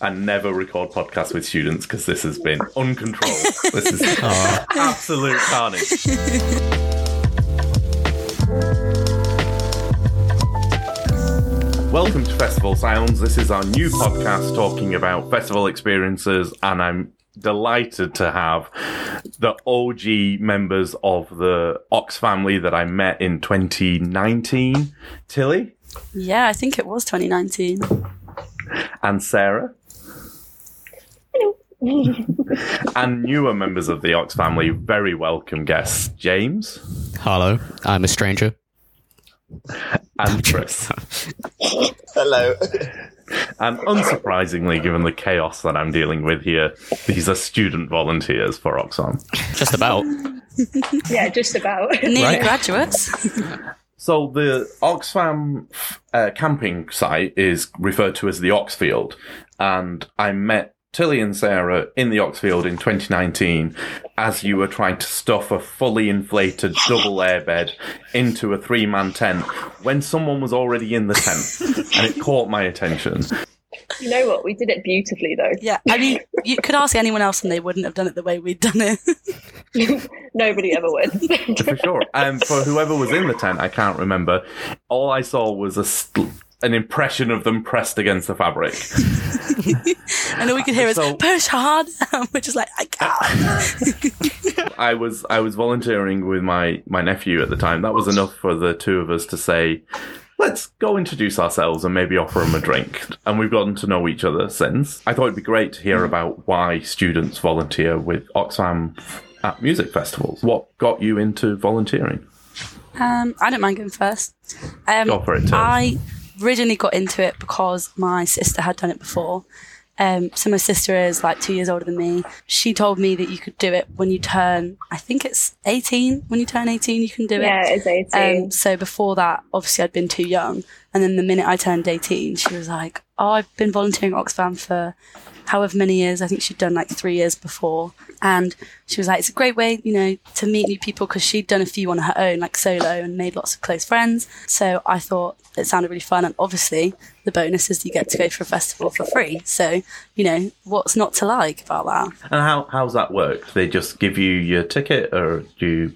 and never record podcasts with students because this has been uncontrolled. this is absolute carnage. Welcome to Festival Sounds. This is our new podcast talking about festival experiences, and I'm delighted to have the OG members of the Ox family that I met in 2019. Tilly Yeah, I think it was 2019. and Sarah. and newer members of the Ox family, very welcome guests, James Hello, I'm a stranger. and Chris. Hello. And unsurprisingly, given the chaos that I'm dealing with here, these are student volunteers for Oxfam. Just about. Yeah, just about. Nearly Right. graduates. So the Oxfam uh, camping site is referred to as the Oxfield, and I met Tilly and Sarah in the Oxfield in 2019 as you were trying to stuff a fully inflated double airbed into a three-man tent when someone was already in the tent, and it caught my attention. You know what? We did it beautifully, though. Yeah, I mean, you could ask anyone else and they wouldn't have done it the way we'd done it. Nobody ever would. for sure. And for whoever was in the tent, I can't remember. All I saw was a st- an impression of them pressed against the fabric. and all we could hear is, So- push hard. And we're just like, I can't. I was I was volunteering with my my nephew at the time. That was enough for the two of us to say, let's go introduce ourselves and maybe offer them a drink. And we've gotten to know each other since. I thought it'd be great to hear about why students volunteer with Oxfam at music festivals. What got you into volunteering? Um, I don't mind going first. Um, Go for it, Till. I originally got into it because my sister had done it before. Um, so my sister is like two years older than me. She told me that you could do it when you turn, I think it's 18. When you turn 18, you can do it. yeah, it's 18. Um, so before that, obviously, I'd been too young. And then the minute I turned 18, she was like, Oh, I've been volunteering at Oxfam for however many years. I think she'd done like three years before. And she was like, It's a great way, you know, to meet new people because she'd done a few on her own, like solo, and made lots of close friends. So I thought it sounded really fun. And obviously, the bonus is you get to go for a festival for free. So, you know, what's not to like about that? And how how's that work? They just give you your ticket, or do you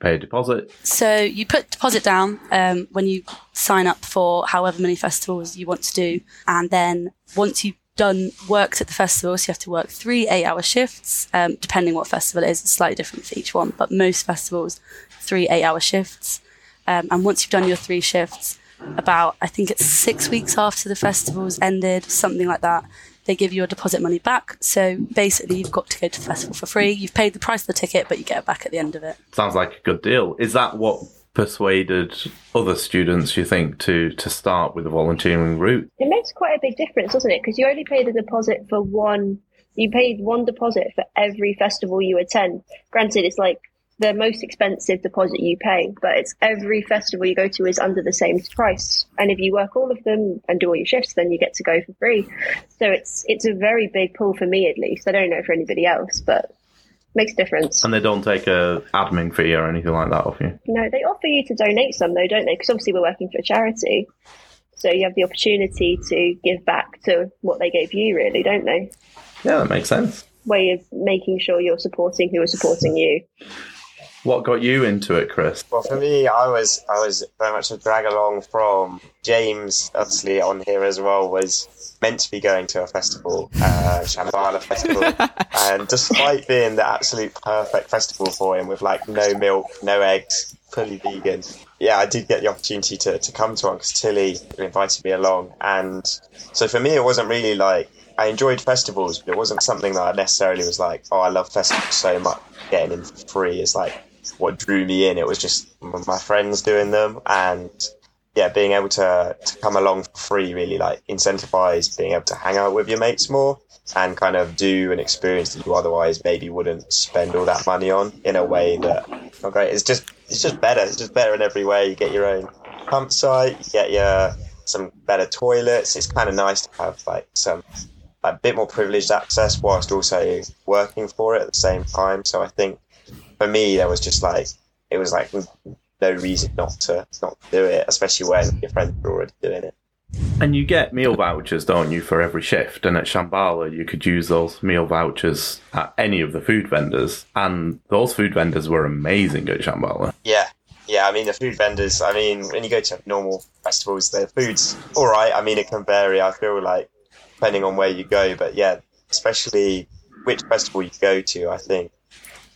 pay a deposit? So you put deposit down um, when you sign up for however many festivals you want to do, and then once you've done worked at the festivals, you have to work three eight-hour shifts, um, depending what festival it is. It's slightly different for each one, but most festivals three eight-hour shifts. Um, and once you've done your three shifts, about I think it's six weeks after the festival's ended, something like that. They give you your deposit money back. So basically, you've got to go to the festival for free. You've paid the price of the ticket, but you get it back at the end of it. Sounds like a good deal. Is that what persuaded other students, you think, to to start with the volunteering route? it makes quite a big difference, doesn't it? Because you only pay the deposit for one. You paid one deposit for every festival you attend. Granted, it's like the most expensive deposit you pay, but it's every festival you go to is under the same price. And if you work all of them and do all your shifts, then you get to go for free. So it's it's a very big pull for me, at least. I don't know for anybody else, but makes a difference. And they don't take a admin fee or anything like that off you. No, they offer you to donate some though, don't they? Because obviously we're working for a charity. So you have the opportunity to give back to what they gave you, really, don't they? Yeah, that makes sense. Way of making sure you're supporting who are supporting you. What got you into it, Chris? Well, for me, I was I was very much a drag along from James, obviously on here as well, was meant to be going to a festival, uh, Shambala Festival, and despite being the absolute perfect festival for him, with like no milk, no eggs, fully vegan, yeah, I did get the opportunity to, to come to one because Tilly invited me along, and so for me, it wasn't really like I enjoyed festivals, but it wasn't something that I necessarily was like, oh, I love festivals so much. Getting in for free is like what drew me in. It was just my friends doing them, and yeah, being able to to come along for free really like incentivized being able to hang out with your mates more and kind of do an experience that you otherwise maybe wouldn't spend all that money on in a way that okay, it's just it's just better. It's just better in every way. You get your own pump site, you get your some better toilets. It's kind of nice to have like some a bit more privileged access whilst also working for it at the same time. So I think for me, there was just like it was like no reason not to not do it, especially when your friends were already doing it. And you get meal vouchers, don't you, for every shift? And at Shambala, you could use those meal vouchers at any of the food vendors. And those food vendors were amazing at Shambala. Yeah, yeah. I mean, the food vendors. I mean, when you go to normal festivals, the food's all right. I mean, it can vary. I feel like depending on where you go, but yeah, especially which festival you go to, I think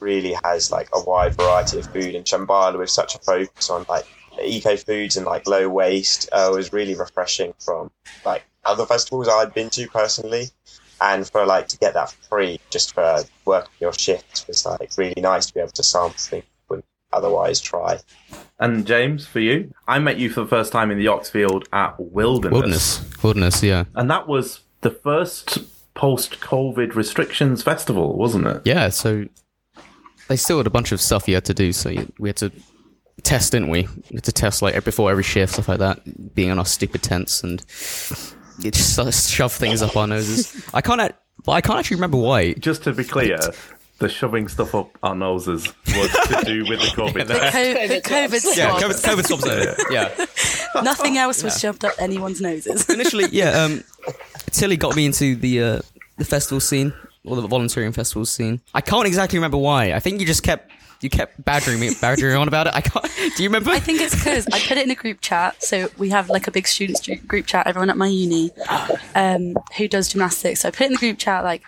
really has like a wide variety of food. And Shambala, with such a focus on like eco foods and like low waste, uh, was really refreshing from like other festivals I'd been to personally. And for like to get that free just for working your shift was like really nice to be able to sample things wouldn't otherwise try. And James, for you, I met you for the first time in the Oxfield at Wilderness. Wilderness. Wilderness, yeah. And that was the first post COVID restrictions festival, wasn't it? Yeah, so they still had a bunch of stuff you had to do. So you, we had to test, didn't we? We had to test like before every shift, stuff like that, being on our stupid tents and it just sort of shove things up our noses. I can't, act- I can't actually remember why. Just to be clear, the shoving stuff up our noses was to do with the COVID. The, co- the COVID Yeah. COVID, COVID stops there. Yeah. Nothing else was shoved up anyone's noses. Initially, yeah, um, Tilly got me into the uh, the festival scene or the volunteering festival scene. I can't exactly remember why. I think you just kept you kept badgering me, badgering on about it. I can't. Do you remember? I think it's because I put it in a group chat. So we have like a big students group chat, everyone at my uni um, who does gymnastics. So I put it in the group chat like,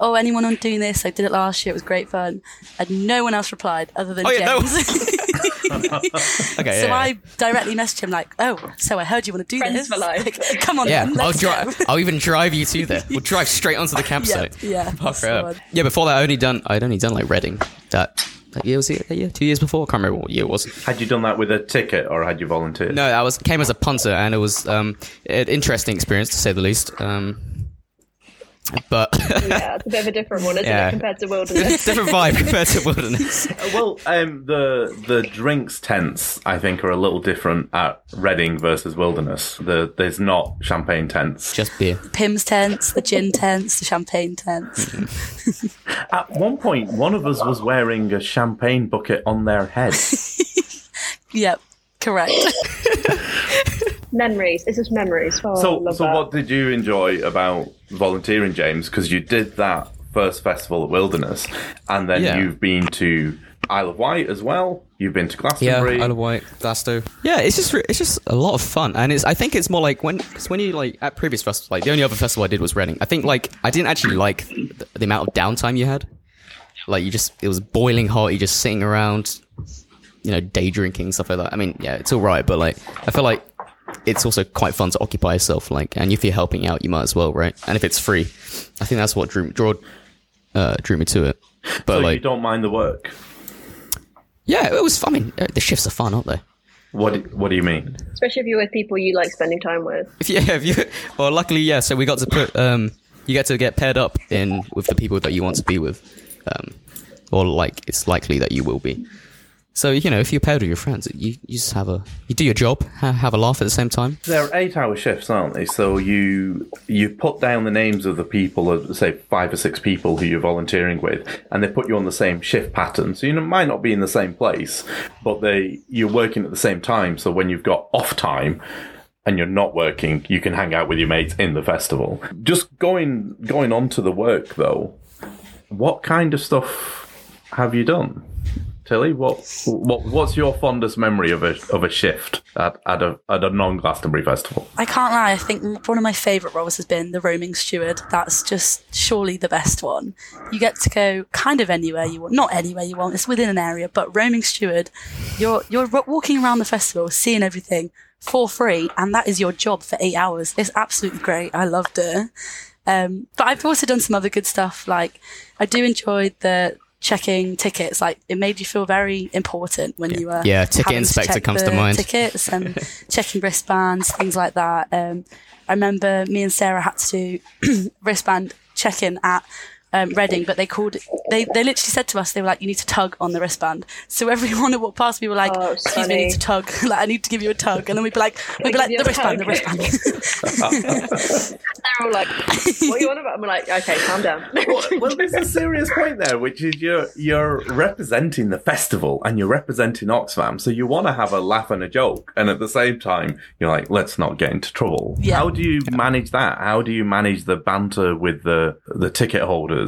oh, anyone on doing this? I did it last year. It was great fun. And no one else replied other than Oh, yeah, no. James. okay. so yeah, I directly messaged him like, oh, so I heard you want to do Friends this. for life. Like, Come on, yeah. then, I'll let's drive. I'll even drive you to there. We'll drive straight onto the campsite. yeah, Yeah. one. yeah. Before that, I only done. I'd only done like Reading. That that year was it? That year? Two years before? I can't remember what year it was. Had you done that with a ticket or had you volunteered? No, I was came as a punter, and it was um, an interesting experience to say the least. Um, but Yeah, it's a bit of a different one, isn't Yeah. it, compared to Wilderness? different vibe compared to wilderness. Well, um, the the drinks tents I think are a little different at Reading versus Wilderness. The, there's not champagne tents. Just beer. Pimm's tents, the gin tents, the champagne tents. At one point, one of us was wearing a champagne bucket on their head. Yep, correct. Memories. It's just memories. Oh, so, so that. what did you enjoy about volunteering, James? Because you did that first festival at Wilderness, and then Yeah. you've been to Isle of Wight as well. You've been to Yeah, Glastonbury. Isle of Wight, Glasto. Yeah, it's just it's just a lot of fun, and it's I think it's more like when cause when you like at previous festivals, like the only other festival I did was Reading. I think like I didn't actually like the, the amount of downtime you had. Like you just it was boiling hot. You just sitting around, you know, day drinking stuff like that. I mean, yeah, it's all right, but like I feel like it's also quite fun to occupy yourself. Like, and if you're helping out, you might as well, right? And if it's free, I think that's what drew drew uh, drew me to it. But so you don't mind the work. yeah, it was. I mean, uh, the shifts are fun, aren't they? What do, What do you mean? Especially if you're with people you like spending time with. If yeah, if you well, luckily, yeah. So we got to put um, you get to get paired up in with the people that you want to be with, um, or like it's likely that you will be. So you know, if you're paired with your friends, you, you just have a you do your job, ha- have a laugh at the same time. They're eight-hour shifts, aren't they? So you you put down the names of the people, say five or six people who you're volunteering with, and they put you on the same shift pattern. So you know, might not be in the same place, but they you're working at the same time. So when you've got off time and you're not working, you can hang out with your mates in the festival. Just going going on to the work though. What kind of stuff have you done? Tilly, what what what's your fondest memory of a of a shift at, at a at a non Glastonbury festival? I can't lie. I think one of my favourite roles has been the roaming steward. That's just surely the best one. You get to go kind of anywhere you want, not anywhere you want. It's within an area, but roaming steward, you're you're walking around the festival, seeing everything for free, and that is your job for eight hours. It's absolutely great. I loved it. Um, but I've also done some other good stuff. Like I do enjoy the checking tickets. Like it made you feel very important when you were Yeah, ticket inspector check comes to mind. Tickets and checking wristbands, things like that. Um, I remember me and Sarah had to do wristband checking at um, Reading, but they called it, they, they literally said to us, they were like, you need to tug on the wristband. So everyone that walked past me were like, Oh, excuse me, I need to tug. like, I need to give you a tug. And then we'd be like, we'd be like, give you the a wristband, the wristband. They're all like, "What are you on about?" I'm like, "Okay, calm down." well, there's a serious point there, which is you're you're representing the festival and you're representing Oxfam, so you want to have a laugh and a joke, and at the same time, you're like, let's not get into trouble. Yeah. How do you manage that? How do you manage the banter with the the ticket holders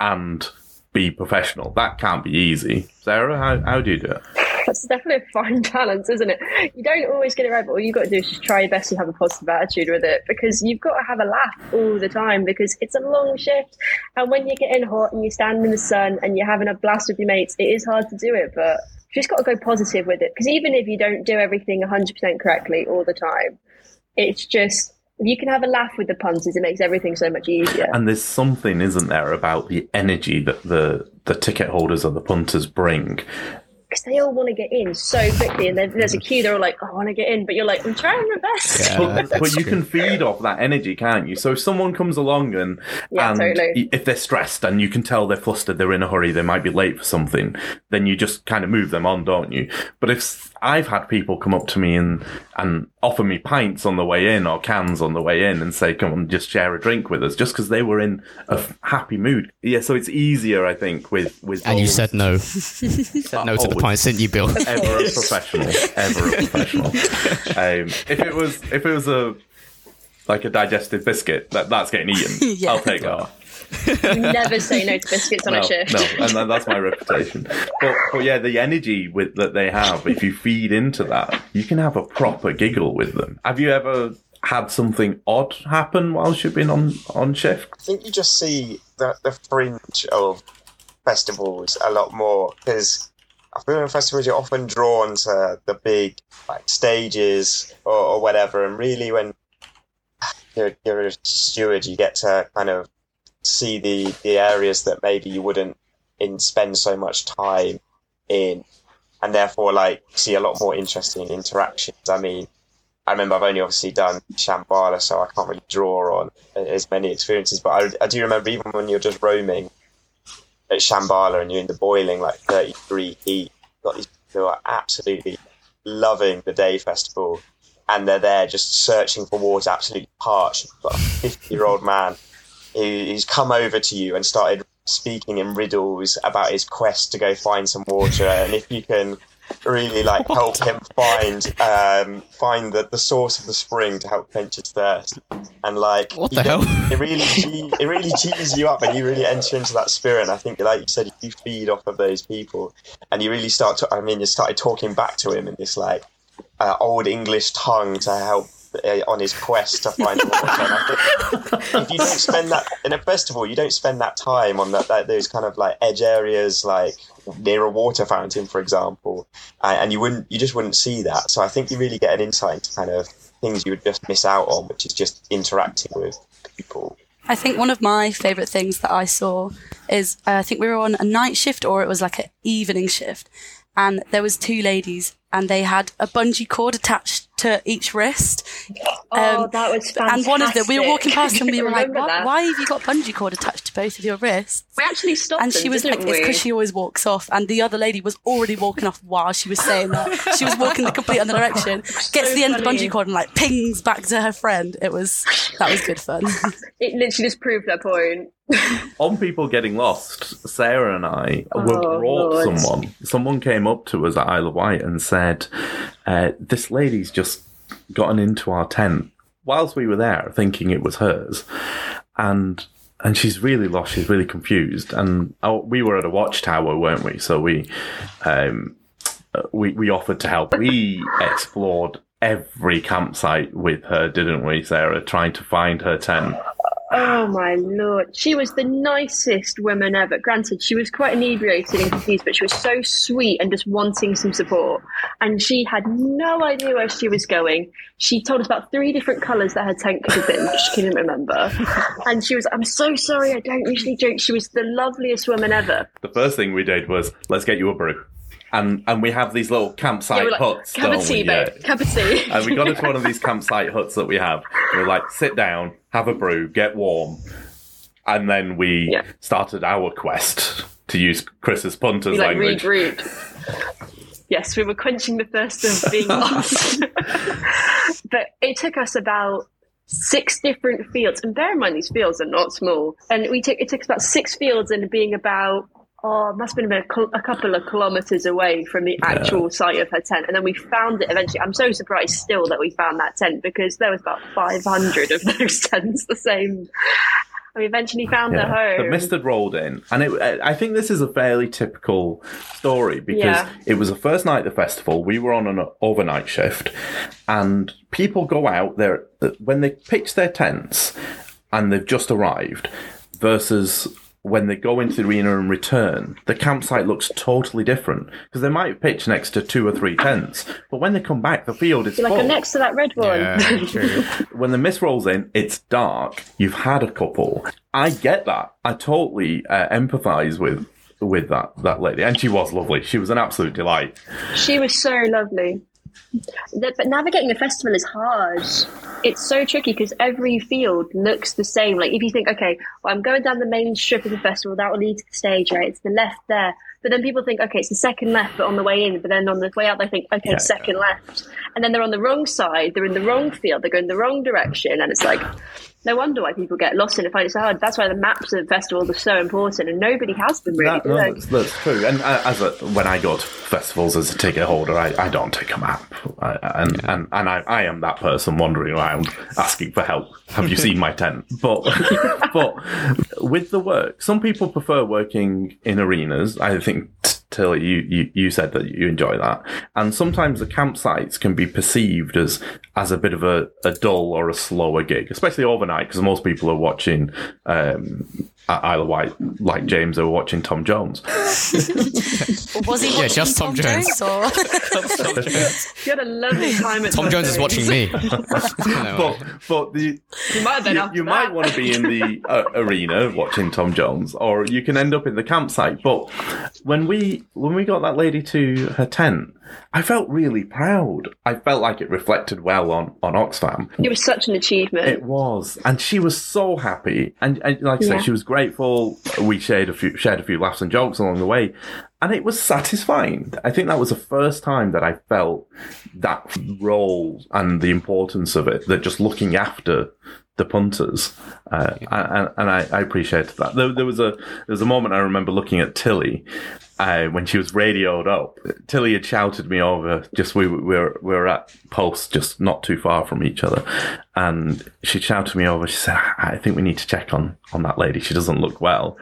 and be professional? That can't be easy. Sarah, how how do you do it? That's definitely a fine balance, isn't it? You don't always get it right, but all you've got to do is just try your best and have a positive attitude with it because you've got to have a laugh all the time because it's a long shift. And when you're getting hot and you stand in the sun and you're having a blast with your mates, it is hard to do it, but you just got to go positive with it because even if you don't do everything 100% correctly all the time, it's just. If you can have a laugh with the punters, it makes everything so much easier. And there's something, isn't there, about the energy that the the ticket holders or the punters bring. because they all want to get in so quickly, and then there's a queue. They're all like, oh, "I want to get in," but you're like, "I'm trying my best." Yeah. but, but you can feed off that energy, can't you? So if someone comes along and Yeah, and totally. if they're stressed and you can tell they're flustered, they're in a hurry, they might be late for something, then you just kind of move them on, don't you? But if I've had people come up to me and and offer me pints on the way in or cans on the way in and say, "Come on, just share a drink with us," just because they were in a f- happy mood. Yeah, so it's easier, I think, with with And you said no. said no to the Always. pints, didn't you, Bill? ever a professional, ever a professional. Um, if it was, if it was a like a digestive biscuit, that that's getting eaten. Yeah. I'll take that. You never say no to biscuits on No, a shift. no, and that, that's my reputation. But, but yeah, the energy with that they have, if you feed into that, you can have a proper giggle with them. Have you ever had something odd happen whilst you've been on on shift? I think you just see the, the fringe of festivals a lot more because I feel in festivals you're often drawn to the big like stages or, or whatever, and really when you're, you're a steward, you get to kind of see the the areas that maybe you wouldn't in spend so much time in, and therefore like see a lot more interesting interactions. I mean. I remember I've only obviously done Shambala, so I can't really draw on as many experiences. But I, I do remember even when you're just roaming at Shambala and you're in the boiling like 33 heat, got these people who are absolutely loving the day festival, and they're there just searching for water, absolutely parched. You've got a 50 year old man who's come over to you and started speaking in riddles about his quest to go find some water, and if you can really like help him find um find the, the source of the spring to help quench his thirst. And like What the hell? it really it really cheers you up and you really enter into that spirit. And i think like you said you feed off of those people. And you really start to i mean you started talking back to him in this like uh, old english tongue to help on his quest to find water and I think if you don't spend that first of all, you don't spend that time on that, that those kind of like edge areas, like near a water fountain, for example, and, and you wouldn't, you just wouldn't see that. So I think you really get an insight into kind of things you would just miss out on, which is just interacting with people. I think one of my favourite things that I saw is uh, I think we were on a night shift or it was like an evening shift, and there was two ladies and they had a bungee cord attached to each wrist. Oh, Um, that was fantastic. And one of them, we were walking past and we were like, why, why have you got bungee cord attached to both of your wrists? We actually stopped And them, she was like, didn't it's we? because she always walks off. And the other lady was already walking off while she was saying that. She was walking the complete other direction, gets to the end of the bungee cord and like pings back to her friend. It was, that was good fun. It literally just proved that point. on people getting lost, Sarah and I were Oh, brought Lord. someone. Someone came up to us at Isle of Wight and said, uh, "This lady's just gotten into our tent." Whilst we were there, thinking it was hers, and and she's really lost. She's really confused. And oh, we were at a watchtower, weren't we? So we, um, we we offered to help. We explored every campsite with her, didn't we, Sarah? Trying to find her tent. Oh my lord. She was the nicest woman ever. Granted, she was quite inebriated and confused, but she was so sweet and just wanting some support. And she had no idea where she was going. She told us about three different colours that her tent could have been, but she couldn't remember. And she was, I'm so sorry, I don't usually drink. She was the loveliest woman ever. the first thing we did was let's get you a brew, and and we have these little campsite Yeah, like, huts. cup of tea, we? Yeah. Cup of tea. And we got into one of these campsite huts that we have. We're like, sit down, have a brew, get warm. and then we Yeah. started our quest to use Chris's punter's We like language. regrouped. yes, we were quenching the thirst of being lost. but it took us about six different fields, and bear in mind these fields are not small. And we took it took us about six fields and being about oh, it must have been a, a couple of kilometers away from the actual site of her tent. And then we found it eventually. I'm so surprised still that we found that tent because there was about 500 of those tents the same. And we eventually found Yeah. her The home. mist had rolled in, and it, I think this is a fairly typical story because Yeah. it was the first night of the festival. We were on an overnight shift, and people go out there uh, when they pitch their tents and they've just arrived versus when they go into the arena and return, the campsite looks totally different because they might pitch next to two or three tents, but when they come back, the field is You're like, full "I'm next to that red one. Yeah, true. when the mist rolls in, it's dark. You've had a couple. I get that. I totally uh, empathise with with that that lady, and she was lovely. She was an absolute delight. She was so lovely. The- But navigating a festival is hard. It's so tricky because every field looks the same. Like if you think, okay, well, I'm going down the main strip of the festival, that will lead to the stage, right? It's the left there. But then people think, okay, it's the second left, but on the way in. But then on the way out, they think, okay, Yeah. second left. And then they're on the wrong side. They're in the wrong field. They're going the wrong direction. And it's like, no wonder why people get lost and find it so hard. That's why the maps of festivals are so important, and nobody has them really. That- do no, they? that's, that's true. And uh, as a, when I go to festivals as a ticket holder, I, I don't take a map, I, and and and I, I am that person wandering around asking for help. Have you seen my tent? But but with the work, some people prefer working in arenas. I think. Tilly, you, you, you said that you enjoy that. And sometimes the campsites can be perceived as, as a bit of a, a dull or a slower gig, especially overnight, because most people are watching, um, at Isle of Wight, like James, are watching Tom Jones. Was he watching just Tom Jones. or You had a lovely time at Tom Jones is watching me. but but the You might have been you, you might want to be in the uh, arena watching Tom Jones, or you can end up in the campsite. But when we when we got that lady to her tent, I felt really proud. I felt like it reflected well on on Oxfam. It was such an achievement. It was, and she was so happy, and, and like I Yeah. said, she was grateful. We shared a few shared a few laughs and jokes along the way, and it was satisfying. I think that was the first time that I felt that role and the importance of it. That just looking after the punters, uh, and, and I, I appreciated that. There, there was a there was a moment I remember looking at Tilly. Uh, when she was radioed up, Tilly had shouted me over. Just we, we were we were at post, just not too far from each other, and she shouted me over. She said, "I think we need to check on on that lady. She doesn't look well."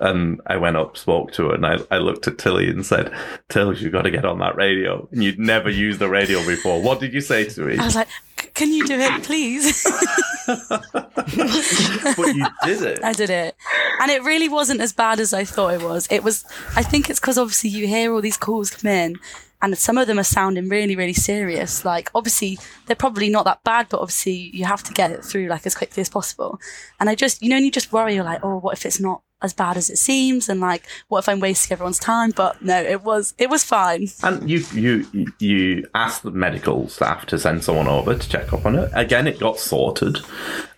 And I went up, spoke to her, and I, I looked at Tilly and said, "Tilly, you've got to get on that radio. And you'd never used the radio before. What did you say to me? I was like, "C- can you do it, please? but you did it. I did it. And it really wasn't as bad as I thought it was. It was, I think it's because obviously you hear all these calls come in and some of them are sounding really, really serious. Like, obviously, they're probably not that bad, but obviously you have to get it through like as quickly as possible. And I just, you know, and you just worry, you're like, oh, what if it's not as bad as it seems? And like, what if I'm wasting everyone's time? But no, it was, it was fine. And you you you asked the medical staff to send someone over to check up on it. Again, it got sorted,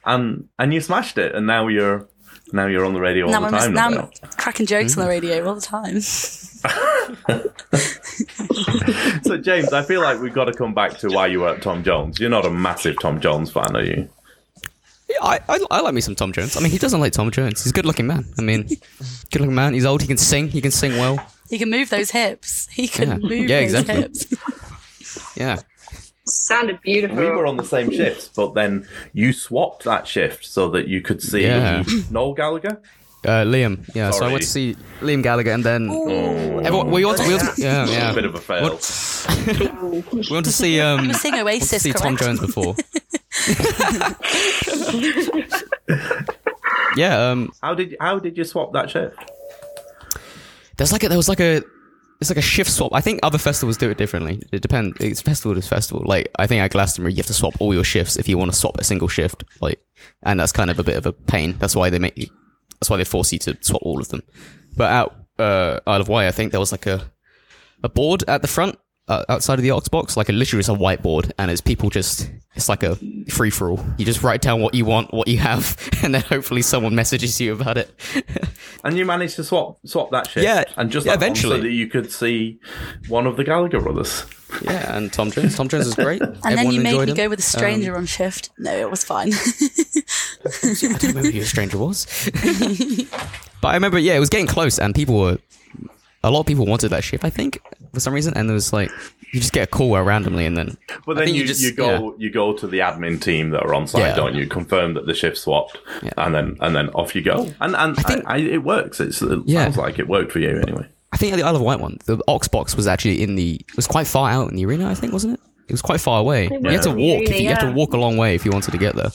and and you smashed it. And now you're now you're on the radio all now the I'm, time. now no I'm cracking jokes on the radio all the time. So James, I feel like we've got to come back to why you were at Tom Jones. You're not a massive Tom Jones fan, are you? Yeah, I, I, I like me some Tom Jones. I mean, he doesn't like Tom Jones. He's a good looking man. I mean, good looking man. He's old. He can sing. He can sing well. He can move those hips. He can Yeah. move Yeah, those exactly. hips. Yeah. Sounded beautiful. We were on the same shift, but then you swapped that shift so that you could see Yeah. Noel Gallagher. Uh, Liam. Yeah. So I Sorry. went to see Liam Gallagher, and then Oh, everyone, we want, we want, yeah, yeah. a bit of a fail. We want to see um. You were seeing want to Oasis, see Tom correct? Jones before. yeah. Um. How did how did you swap that shift? There's like a, there was like a it's like a shift swap. I think other festivals do it differently. It depends. It's festival to festival. Like I think at Glastonbury, you have to swap all your shifts if you want to swap a single shift. Like, and that's kind of a bit of a pain. That's why they make you. That's why they force you to swap all of them. But at uh, Isle of Wight, I think there was like a a board at the front, uh, outside of the Oxbox, like it literally is a whiteboard, and it's people just it's like a free for all. You just write down what you want, what you have, and then hopefully someone messages you about it. And you managed to swap swap that shit. Yeah, and just yeah, that eventually. so that you could see one of the Gallagher brothers. yeah, and Tom Jones. Tom Jones is great. And then you made me go with a Um, stranger on shift. No, it was fine. I don't remember who the stranger was. but I remember, yeah, it was getting close, and people were. A lot of people wanted that shift, I think, for some reason, and there was like you just get a call randomly, and then But then think you, just, you, just- go you go to the admin team that are on site, Yeah. don't you? Confirm that the shift swapped, Yeah. and then and then off you go. And and I think- I, it works. It's, it Yeah. sounds like it worked for you anyway. I think the Isle of Wight one, the Oxbox was actually in the it was quite far out in the arena, I think, wasn't it? It was quite far away. You had to was. walk. if Arena, you, you had to walk a long way if you wanted to get there.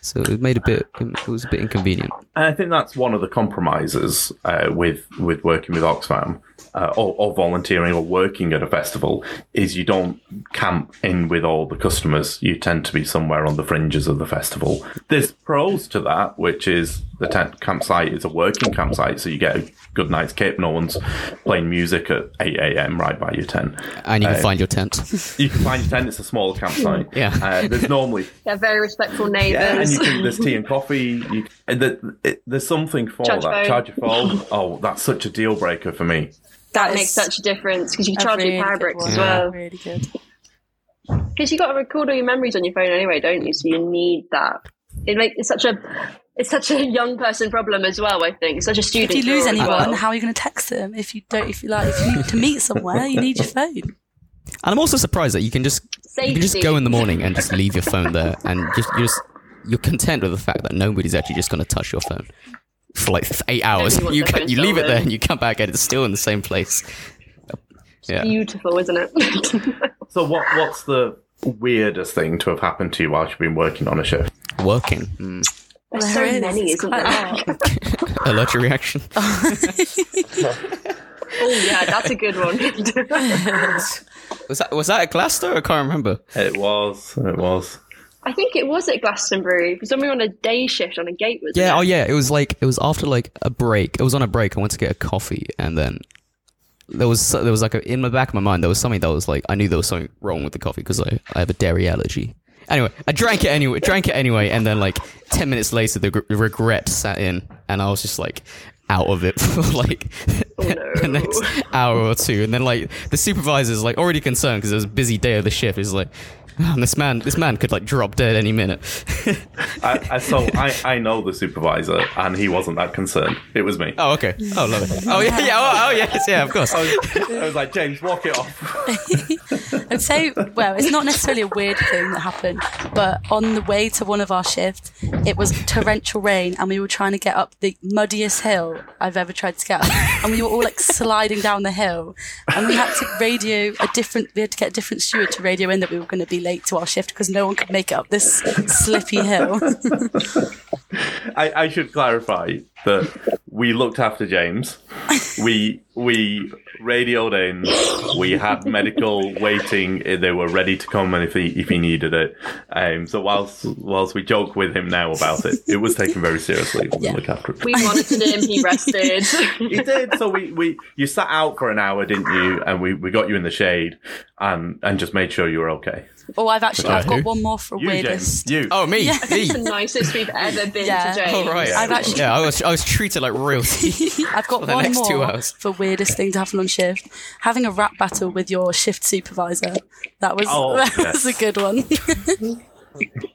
So it made a bit. It was a bit inconvenient. And I think that's one of the compromises uh, with with working with Oxfam uh, or, or volunteering or working at a festival is you don't camp in with all the customers. You tend to be somewhere on the fringes of the festival. There's pros to that, which is the tent campsite is a working campsite, so you get a good night's kip. No one's playing music at 8 a.m. right by your tent. And you can find your tent. You can find your tent. It's a smaller campsite. Yeah. Uh, there's normally They're very respectful neighbours. yeah, and you can, there's tea and coffee. You, and the, it, there's something for Charge that. phone. Charge your phone. Oh, that's such a deal breaker for me. That makes such a difference because you can charge really your power bricks as one. well. Really good. Because you got to record all your memories on your phone anyway, don't you? So you need that. It make it's such a it's such a young person problem as well. I think such a student. If you lose anyone, well. how are you going to text them? If you don't, if you like, if you need to meet somewhere, you need your phone. And I'm also surprised that you can just you can just go in the morning and just leave your phone there, and just you just you're content with the fact that nobody's actually just going to touch your phone for like eight hours. You their ca- phone you leave it there and you come back and it's still in the same place. Yeah. beautiful, isn't it? So, what what's the weirdest thing to have happened to you while you've been working on a shift? Working. Mm. There's There so is, many, it's isn't quite there? a lot. Allergic reaction. oh yeah, that's a good one. Was that was that at Glasto? I can't remember. It was. It was. I think it was at Glastonbury because when we were on a day shift on a gate, was Yeah, it? oh yeah, it was like it was after like a break. It was on a break. I went to get a coffee, and then there was there was like a, in the back of my mind there was something that was like I knew there was something wrong with the coffee because I, I have a dairy allergy. Anyway, I drank it anyway, drank it anyway, and then like ten minutes later, the gr- regret sat in, and I was just like out of it for like oh, the next hour or two, and then like the supervisor's like already concerned because it was a busy day of the shift. He's like. "Oh, this man, this man could like drop dead any minute. I, I, so I, I know the supervisor, and he wasn't that concerned. It was me. Oh, okay. Oh, love it. Oh, yeah, yeah. Oh, oh yes, yeah, of course. I was, I was like, James, walk it off. I'd say, well, it's not necessarily a weird thing that happened, but on the way to one of our shifts, it was torrential rain, and we were trying to get up the muddiest hill I've ever tried to get up, and we were all like sliding down the hill, and we had to radio a different, we had to get a different steward to radio in that we were going to be late to our shift because no one could make it up this slippy hill. I, I should clarify that we looked after James. We we radioed in. We had medical waiting. They were ready to come and if he if he needed it. Um, so whilst whilst we joke with him now about it, it was taken very seriously. We Yeah. look after him. We monitored him. He rested. He did. So we, we you sat out for an hour, didn't you? And we, we got you in the shade and and just made sure you were okay. Oh, I've actually, I've got who? one more for You, weirdest. James. You. Oh, me. Yeah. Me. It's the nicest we've ever been Yeah. to James. Oh, right. I've actually- Yeah, I was, I was treated like royalty. I've got For the one next two more hours. for weirdest thing to happen on shift. Having a rap battle with your shift supervisor. That was Oh, that yes. was a good one.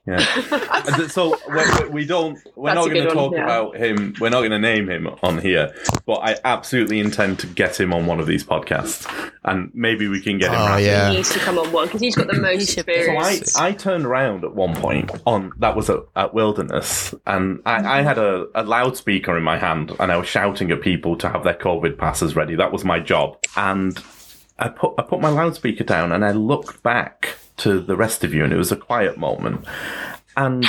Yeah. So we, we don't. We're That's not going to good one, talk yeah. about him. We're not going to name him on here. But I absolutely intend to get him on one of these podcasts, and maybe we can get him. Oh, rapping. yeah. He needs to come on one because he's got the most should be. So experience. I, I turned around at one point on that was at, at Wilderness, and I, I had a, a loudspeaker in my hand, and I was shouting at people to have their COVID passes ready. That was my job, and I put I put my loudspeaker down, and I looked back to the rest of you, and it was a quiet moment, and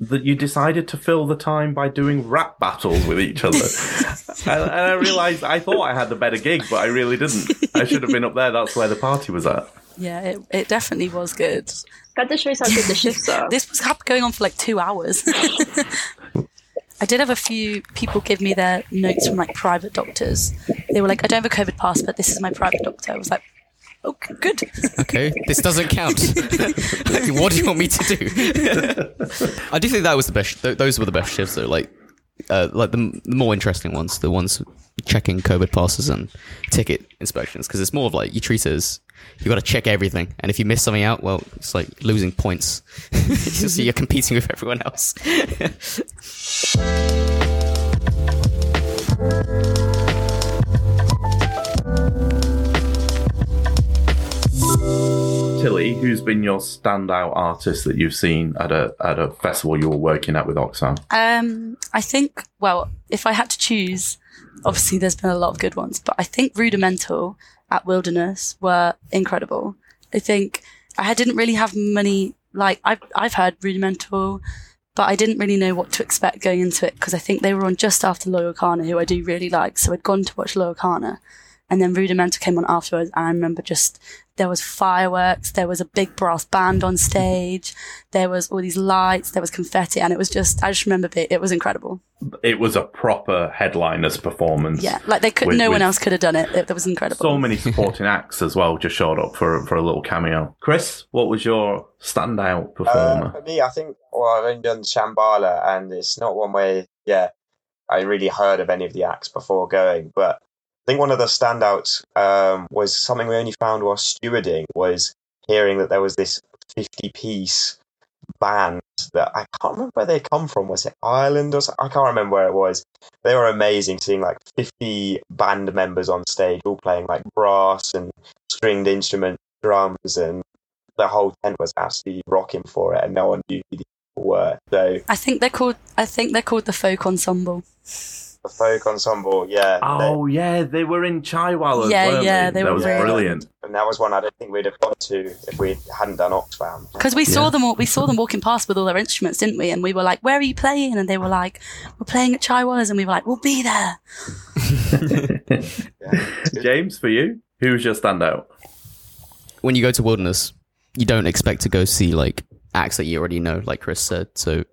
that you decided to fill the time by doing rap battles with each other. and, and I realised I thought I had the better gig, but I really didn't. I should have been up there. That's where the party was at. yeah, it, it definitely was good. That just shows how good the shifts are. This was going on for like two hours. I did have a few people give me their notes from like private doctors. They were like, I don't have a COVID pass, but this is my private doctor. I was like, Okay, good. Okay, this doesn't count. what do you want me to do? I do think that was the best. Th- those were the best shifts, though. Like, uh, like the, the more interesting ones, the ones checking COVID passes and ticket inspections, because it's more of like you treat it as you got to check everything, and if you miss something out, well, it's like losing points. so you're competing with everyone else. Who's been your standout artist that you've seen at a at a festival you were working at with Oxfam? Um, I think, well, if I had to choose, obviously there's been a lot of good ones, but I think Rudimental at Wilderness were incredible. I think I didn't really have many, like, I've, I've heard Rudimental, but I didn't really know what to expect going into it because I think they were on just after Loyle Carner, who I do really like. So I'd gone to watch Loyle Carner and then Rudimental came on afterwards, and I remember just there was fireworks, there was a big brass band on stage, there was all these lights, there was confetti, and it was just I just remember it. It was incredible. It was a proper headliners performance. Yeah, like they could, With- no one else could have done it. It, that was incredible. So many supporting acts as well just showed up for for a little cameo. Chris, what was your standout Uh, performer? for me, I think, well, I've only done Shambala, and it's not one where, yeah, I really heard of any of the acts before going. But I think one of the standouts um, was something we only found while stewarding was hearing that there was this 50 piece band that I can't remember where they come from. Was it Ireland or something? I can't remember where it was. They were amazing seeing like 50 band members on stage, all playing like brass and stringed instrument drums and the whole tent was absolutely rocking for it, and no one knew who the people were. So I think they're called. I think they're called the folk ensemble. The folk ensemble, yeah, Oh yeah, they were in Chai Wallahs Yeah, weren't yeah, they that were was really- brilliant. and that was one I don't think we'd have gone to if we hadn't done Oxfam. Because we saw them, we saw them walking past with all their instruments, didn't we? And we were like, "Where are you playing?" And they were like, "We're playing at Chai Wallahs," and we were like, "We'll be there." Yeah. James, for you, who was your standout? when you go to Wilderness, you don't expect to go see like acts that you already know, like Chris said. So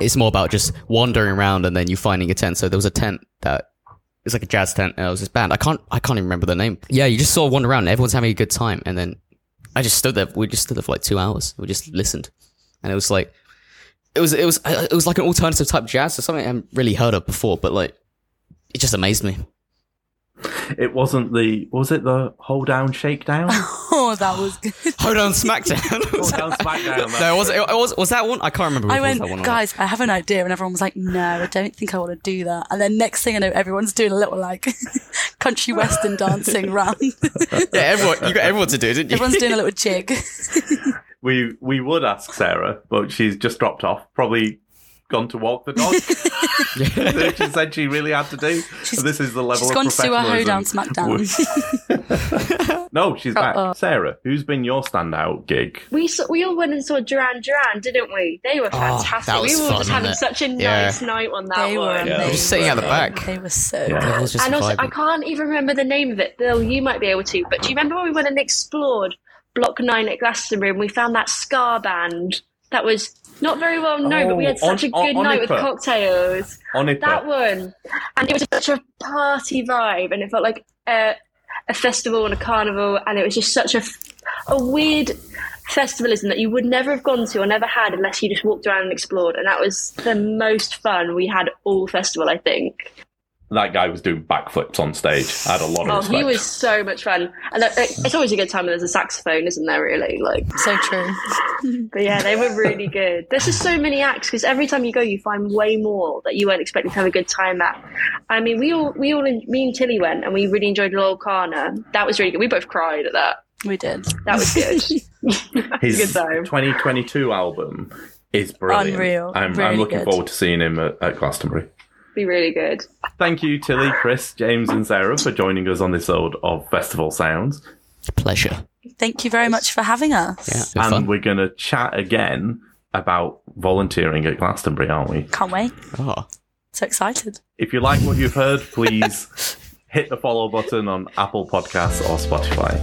it's more about just wandering around and then you finding a tent. So there was a tent that it's like a jazz tent. And it was this band. I can't, I can't even remember the name. Yeah, you just sort of wander around. And everyone's having a good time, and then I just stood there. We just stood there for like two hours. We just listened, and it was like. It was it was it was like an alternative type jazz, or something I haven't really heard of before, but like it just amazed me. It wasn't the was it the hold down shakedown? Oh, that was good. Hold on, SmackDown. hold down smackdown. no, was it, it was was that one? I can't remember. I went, that one guys, I have an idea, and everyone was like, "No, I don't think I want to do that." And then next thing I know, everyone's doing a little like country western dancing round. Yeah, everyone. You got everyone to do, didn't you? Everyone's doing a little jig. We we would ask Sarah, but she's just dropped off. Probably gone to walk the dog. Which she said she really had to do. this is the level She's of gone to do a hoedown smackdown. no, she's back. Uh-oh. Sarah, who's been your standout gig? We saw, we all went and saw Duran Duran, didn't we? They were ah, fantastic. that was we were fun, just having it? such a Yeah. nice night on that They were one. amazing. Just sitting at the back. They were so Yeah. good. Was just and also, vibing. I can't even remember the name of it. Bill, you might be able to. But do you remember when we went and explored Block 9 at Glastonbury and we found that ska band that was not very well known, but we had Oh, such on- a good on- night with cocktails? Onipa. That one. And it was such a party vibe and it felt like a, a festival and a carnival and it was just such a, a weird festivalism that you would never have gone to or never had unless you just walked around and explored. And that was the most fun we had all festival, I think. That guy was doing backflips on stage. I had a lot of Oh, respect. he was so much fun, and uh, it's always a good time when there's a saxophone, isn't there? Really, like, So true. but yeah, they were really good. There's just so many acts because every time you go, you find way more that you weren't expecting to have a good time at. I mean, we all, we all, me and Tilly went, and we really enjoyed Loyle Carner. That was really good. We both cried at that. We did. That was good. that a His good time. 2022 album is brilliant. Unreal. I'm, I'm looking good. forward to seeing him at, at Glastonbury. Be really good. Thank you, Tilly, Chris, James, and Sarah, for joining us on this episode of Festival Sounds. Pleasure. Thank you very much for having us. Yeah, And fun. we're going to chat again about volunteering at Glastonbury, aren't we? Can't wait. Oh. So excited. If you like what you've heard, please hit the follow button on Apple Podcasts or Spotify.